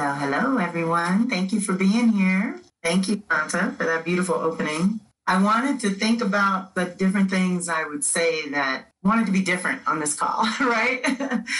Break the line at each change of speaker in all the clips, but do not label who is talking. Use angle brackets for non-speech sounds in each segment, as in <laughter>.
Hello, hello, everyone. Thank you for being here. Thank you, Shanta, for that beautiful opening. I wanted to think about the different things I would say that wanted to be different on this call, <laughs> right?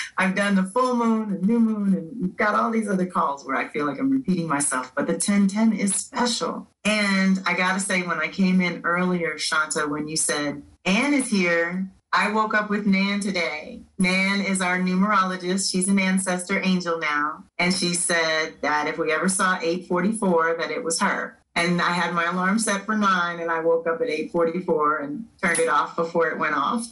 <laughs> I've done the full moon and new moon, and we've got all these other calls where I feel like I'm repeating myself, but the 1010 is special. And I got to say, when I came in earlier, Shanta, when you said, Anne is here, I woke up with Nan today. Nan is our numerologist. She's an ancestor angel now. And she said that if we ever saw 844, that it was her. And I had my alarm set for nine and I woke up at 844 and turned it off before it went off.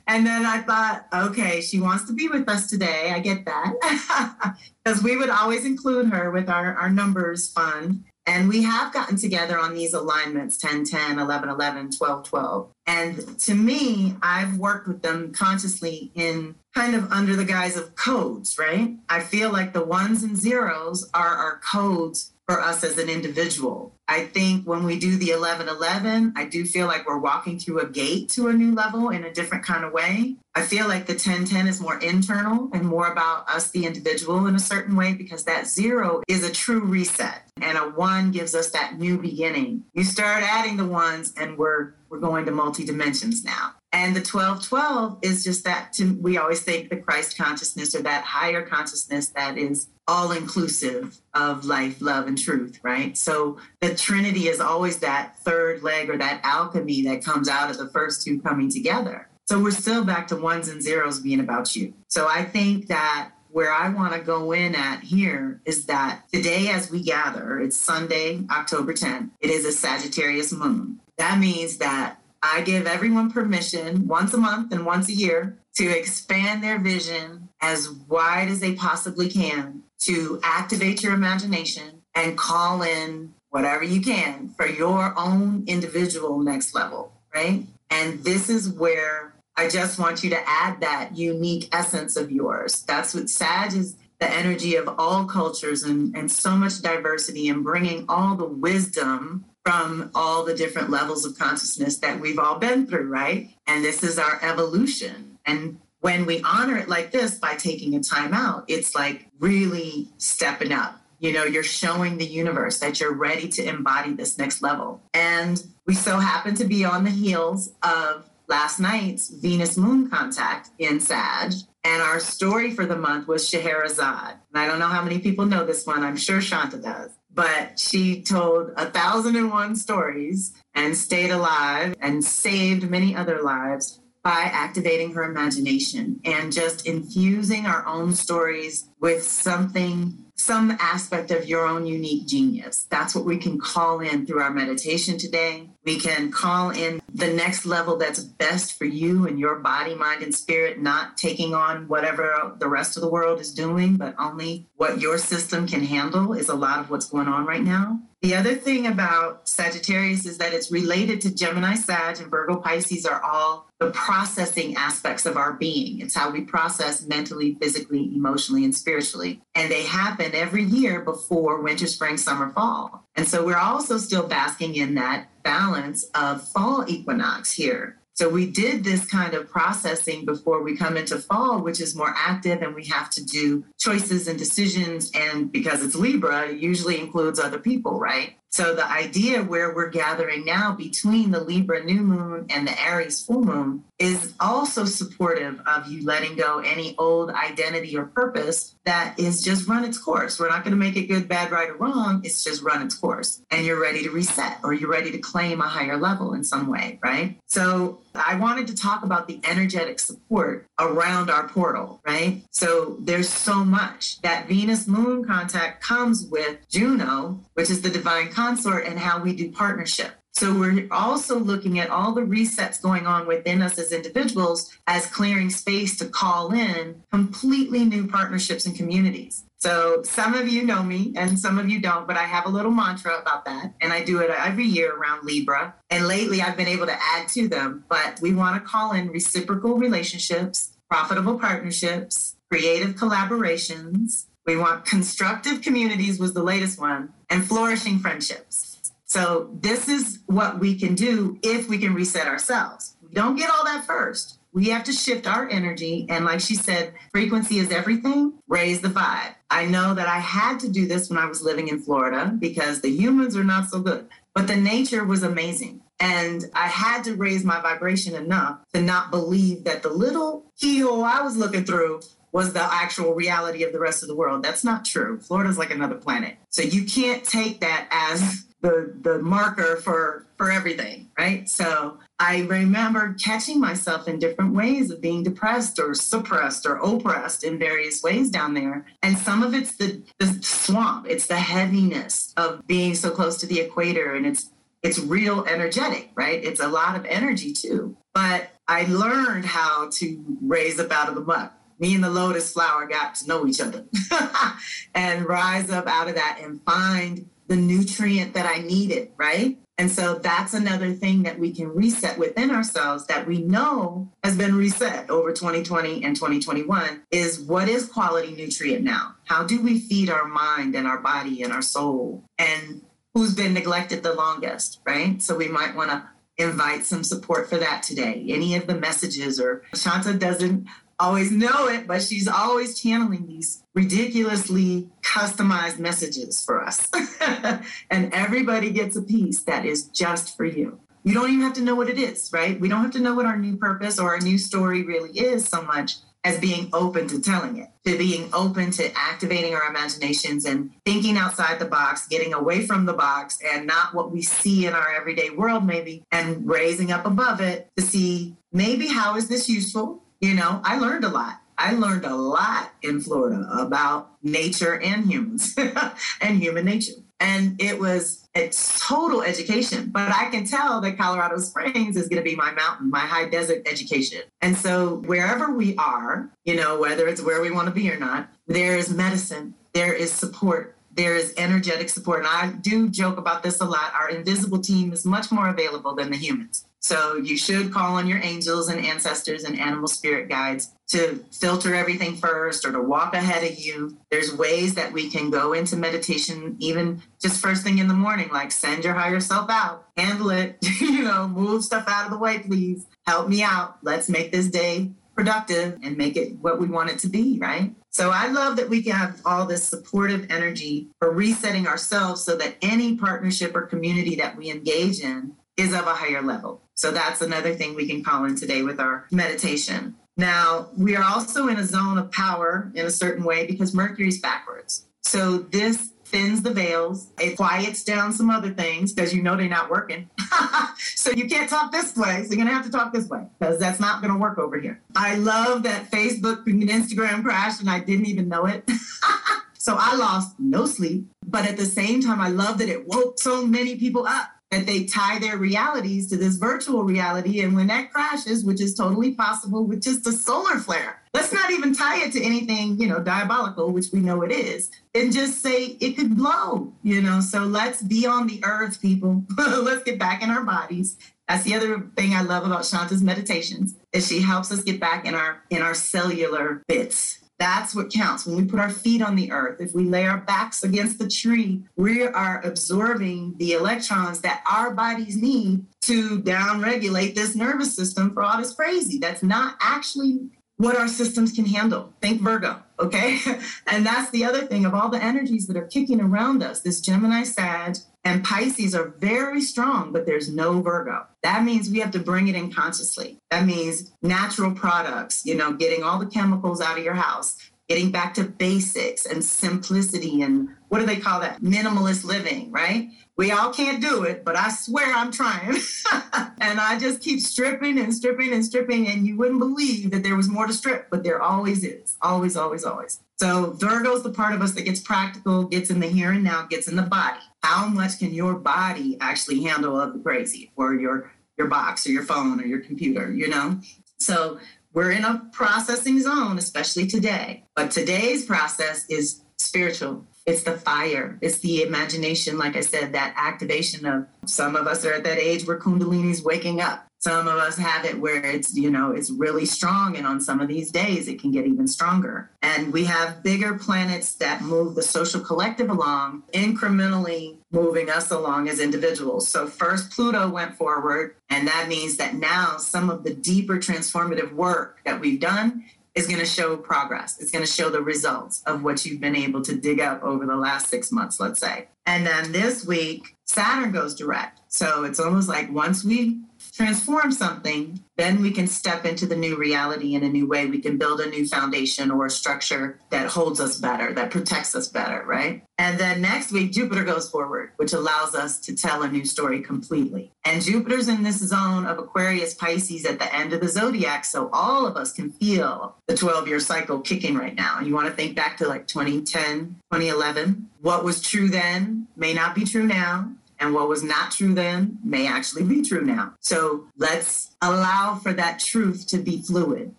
<laughs> and then I thought, okay, she wants to be with us today. I get that. <laughs> Because we would always include her with our, our numbers fund. And we have gotten together on these alignments 10, 10, 11, 11, 12, 12. And to me, I've worked with them consciously in kind of under the guise of codes, right? I feel like the ones and zeros are our codes for us as an individual. I think when we do the 1111, I do feel like we're walking through a gate to a new level in a different kind of way. I feel like the 1010 is more internal and more about us, the individual, in a certain way, because that zero is a true reset. And a one gives us that new beginning. You start adding the ones, and we're we're going to multi dimensions now. And the 1212 is just that to, we always think the Christ consciousness or that higher consciousness that is all inclusive of life, love, and truth, right? So the Trinity is always that third leg or that alchemy that comes out of the first two coming together. So we're still back to ones and zeros being about you. So I think that where I want to go in at here is that today, as we gather, it's Sunday, October 10th, it is a Sagittarius moon. That means that I give everyone permission once a month and once a year to expand their vision as wide as they possibly can, to activate your imagination and call in whatever you can for your own individual next level, right? And this is where I just want you to add that unique essence of yours. That's what Sag is the energy of all cultures and, and so much diversity and bringing all the wisdom from all the different levels of consciousness that we've all been through, right? And this is our evolution. And when we honor it like this by taking a time out, it's like really stepping up. You know, you're showing the universe that you're ready to embody this next level. And we so happen to be on the heels of last night's Venus moon contact in Sag. And our story for the month was Scheherazade. And I don't know how many people know this one. I'm sure Shanta does but she told a thousand and one stories and stayed alive and saved many other lives by activating her imagination and just infusing our own stories with something some aspect of your own unique genius. That's what we can call in through our meditation today. We can call in the next level that's best for you and your body, mind, and spirit, not taking on whatever the rest of the world is doing, but only what your system can handle is a lot of what's going on right now. The other thing about Sagittarius is that it's related to Gemini, Sag, and Virgo, Pisces are all the processing aspects of our being. It's how we process mentally, physically, emotionally, and spiritually. And they happen every year before winter, spring, summer, fall. And so we're also still basking in that balance of fall equinox here. So we did this kind of processing before we come into fall, which is more active and we have to do choices and decisions. And because it's Libra, it usually includes other people, right? So the idea where we're gathering now between the Libra new moon and the Aries full moon is also supportive of you letting go any old identity or purpose that is just run its course. We're not going to make it good, bad, right, or wrong. It's just run its course. And you're ready to reset or you're ready to claim a higher level in some way, right? So I wanted to talk about the energetic support around our portal, right? So there's so much that Venus moon contact comes with Juno, which is the divine consort, and how we do partnership. So we're also looking at all the resets going on within us as individuals as clearing space to call in completely new partnerships and communities. So some of you know me and some of you don't, but I have a little mantra about that. And I do it every year around Libra. And lately I've been able to add to them, but we want to call in reciprocal relationships, profitable partnerships, creative collaborations. We want constructive communities was the latest one and flourishing friendships. So this is what we can do if we can reset ourselves. We don't get all that first. We have to shift our energy. And like she said, frequency is everything. Raise the vibe. I know that I had to do this when I was living in Florida because the humans are not so good, but the nature was amazing. And I had to raise my vibration enough to not believe that the little keyhole I was looking through was the actual reality of the rest of the world. That's not true. Florida's like another planet. So you can't take that as the the marker for for everything, right? So I remember catching myself in different ways of being depressed or suppressed or oppressed in various ways down there. And some of it's the, the swamp, it's the heaviness of being so close to the equator and it's it's real energetic, right? It's a lot of energy too. But I learned how to raise up out of the muck. Me and the lotus flower got to know each other <laughs> and rise up out of that and find the nutrient that I needed, right? And so that's another thing that we can reset within ourselves that we know has been reset over 2020 and 2021 is what is quality nutrient now? How do we feed our mind and our body and our soul? And who's been neglected the longest, right? So we might want to invite some support for that today. Any of the messages, or Shanta doesn't always know it, but she's always channeling these ridiculously customized messages for us. <laughs> and everybody gets a piece that is just for you. You don't even have to know what it is, right? We don't have to know what our new purpose or our new story really is so much as being open to telling it, to being open to activating our imaginations and thinking outside the box, getting away from the box and not what we see in our everyday world, maybe, and raising up above it to see maybe how is this useful? You know, I learned a lot. I learned a lot in Florida about nature and humans <laughs> and human nature. And it was a total education. But I can tell that Colorado Springs is going to be my mountain, my high desert education. And so wherever we are, you know, whether it's where we want to be or not, there is medicine, there is support, there is energetic support. And I do joke about this a lot. Our invisible team is much more available than the humans. So you should call on your angels and ancestors and animal spirit guides to filter everything first or to walk ahead of you. There's ways that we can go into meditation even just first thing in the morning, like send your higher self out, handle it, <laughs> you know, move stuff out of the way, please. Help me out. Let's make this day productive and make it what we want it to be, right? So I love that we can have all this supportive energy for resetting ourselves so that any partnership or community that we engage in is of a higher level. So that's another thing we can call in today with our meditation. Now, we are also in a zone of power in a certain way because Mercury's backwards. So this thins the veils, it quiets down some other things because you know they're not working. <laughs> so you can't talk this way. So you're going to have to talk this way because that's not going to work over here. I love that Facebook and Instagram crashed and I didn't even know it. <laughs> so I lost no sleep. But at the same time, I love that it woke so many people up that they tie their realities to this virtual reality. And when that crashes, which is totally possible with just a solar flare, let's not even tie it to anything, you know, diabolical, which we know it is, and just say it could blow, you know. So let's be on the earth, people. <laughs> let's get back in our bodies. That's the other thing I love about Shanta's meditations is she helps us get back in our in our cellular bits that's what counts. When we put our feet on the earth, if we lay our backs against the tree, we are absorbing the electrons that our bodies need to downregulate this nervous system for all this crazy. That's not actually what our systems can handle. Think Virgo, okay? <laughs> and that's the other thing of all the energies that are kicking around us. This Gemini Sag and Pisces are very strong, but there's no Virgo. That means we have to bring it in consciously. That means natural products, you know, getting all the chemicals out of your house, getting back to basics and simplicity and what do they call that? Minimalist living, right? We all can't do it, but I swear I'm trying. <laughs> and I just keep stripping and stripping and stripping, and you wouldn't believe that there was more to strip, but there always is. Always, always, always. So Virgo's the part of us that gets practical, gets in the here and now, gets in the body. How much can your body actually handle of the crazy or your your box or your phone or your computer, you know? So we're in a processing zone, especially today. But today's process is spiritual. It's the fire. It's the imagination, like I said, that activation of some of us are at that age where Kundalini's waking up. Some of us have it where it's, you know, it's really strong. And on some of these days, it can get even stronger. And we have bigger planets that move the social collective along, incrementally moving us along as individuals. So first, Pluto went forward. And that means that now some of the deeper transformative work that we've done is going to show progress. It's going to show the results of what you've been able to dig up over the last six months, let's say. And then this week, Saturn goes direct. So it's almost like once we transform something, then we can step into the new reality in a new way. We can build a new foundation or a structure that holds us better, that protects us better, right? And then next week, Jupiter goes forward, which allows us to tell a new story completely. And Jupiter's in this zone of Aquarius Pisces at the end of the zodiac. So all of us can feel the 12 year cycle kicking right now. And you want to think back to like 2010, 2011. What was true then may not be true now. And what was not true then may actually be true now. So let's allow for that truth to be fluid,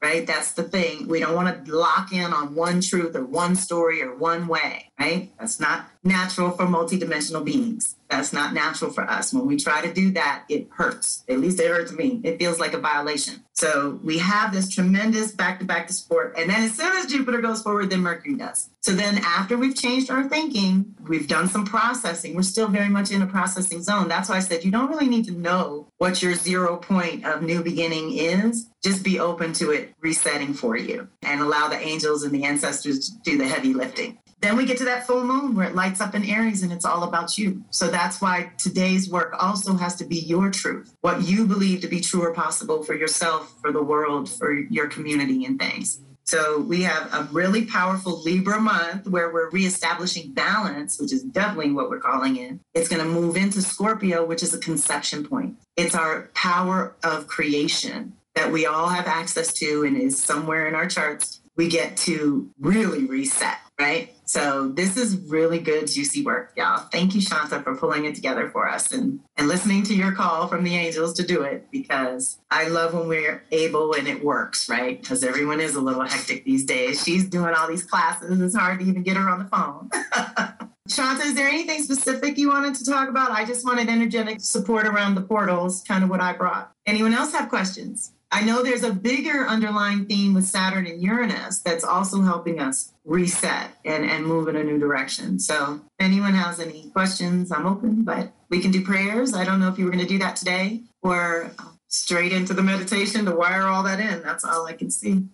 right? That's the thing. We don't want to lock in on one truth or one story or one way, right? That's not natural for multidimensional beings. That's not natural for us. When we try to do that, it hurts. At least it hurts me. It feels like a violation. So we have this tremendous back to back to support. And then as soon as Jupiter goes forward, then Mercury does. So then after we've changed our thinking, we've done some processing. We're still very much in a processing zone. That's why I said you don't really need to know what your zero point of new beginning is. Just be open to it resetting for you and allow the angels and the ancestors to do the heavy lifting. Then we get to that full moon where it lights up in Aries and it's all about you. So that's why today's work also has to be your truth, what you believe to be true or possible for yourself, for the world, for your community and things. So we have a really powerful Libra month where we're reestablishing balance, which is definitely what we're calling in. It's going to move into Scorpio, which is a conception point. It's our power of creation that we all have access to and is somewhere in our charts. We get to really reset right? So this is really good, juicy work, y'all. Thank you, Shanta, for pulling it together for us and, and listening to your call from the angels to do it because I love when we're able and it works, right? Because everyone is a little hectic these days. She's doing all these classes. It's hard to even get her on the phone. <laughs> Shanta, is there anything specific you wanted to talk about? I just wanted energetic support around the portals, kind of what I brought. Anyone else have questions? I know there's a bigger underlying theme with Saturn and Uranus that's also helping us reset and, and move in a new direction. So, if anyone has any questions, I'm open, but we can do prayers. I don't know if you were going to do that today or uh, straight into the meditation to wire all that in. That's all I can see.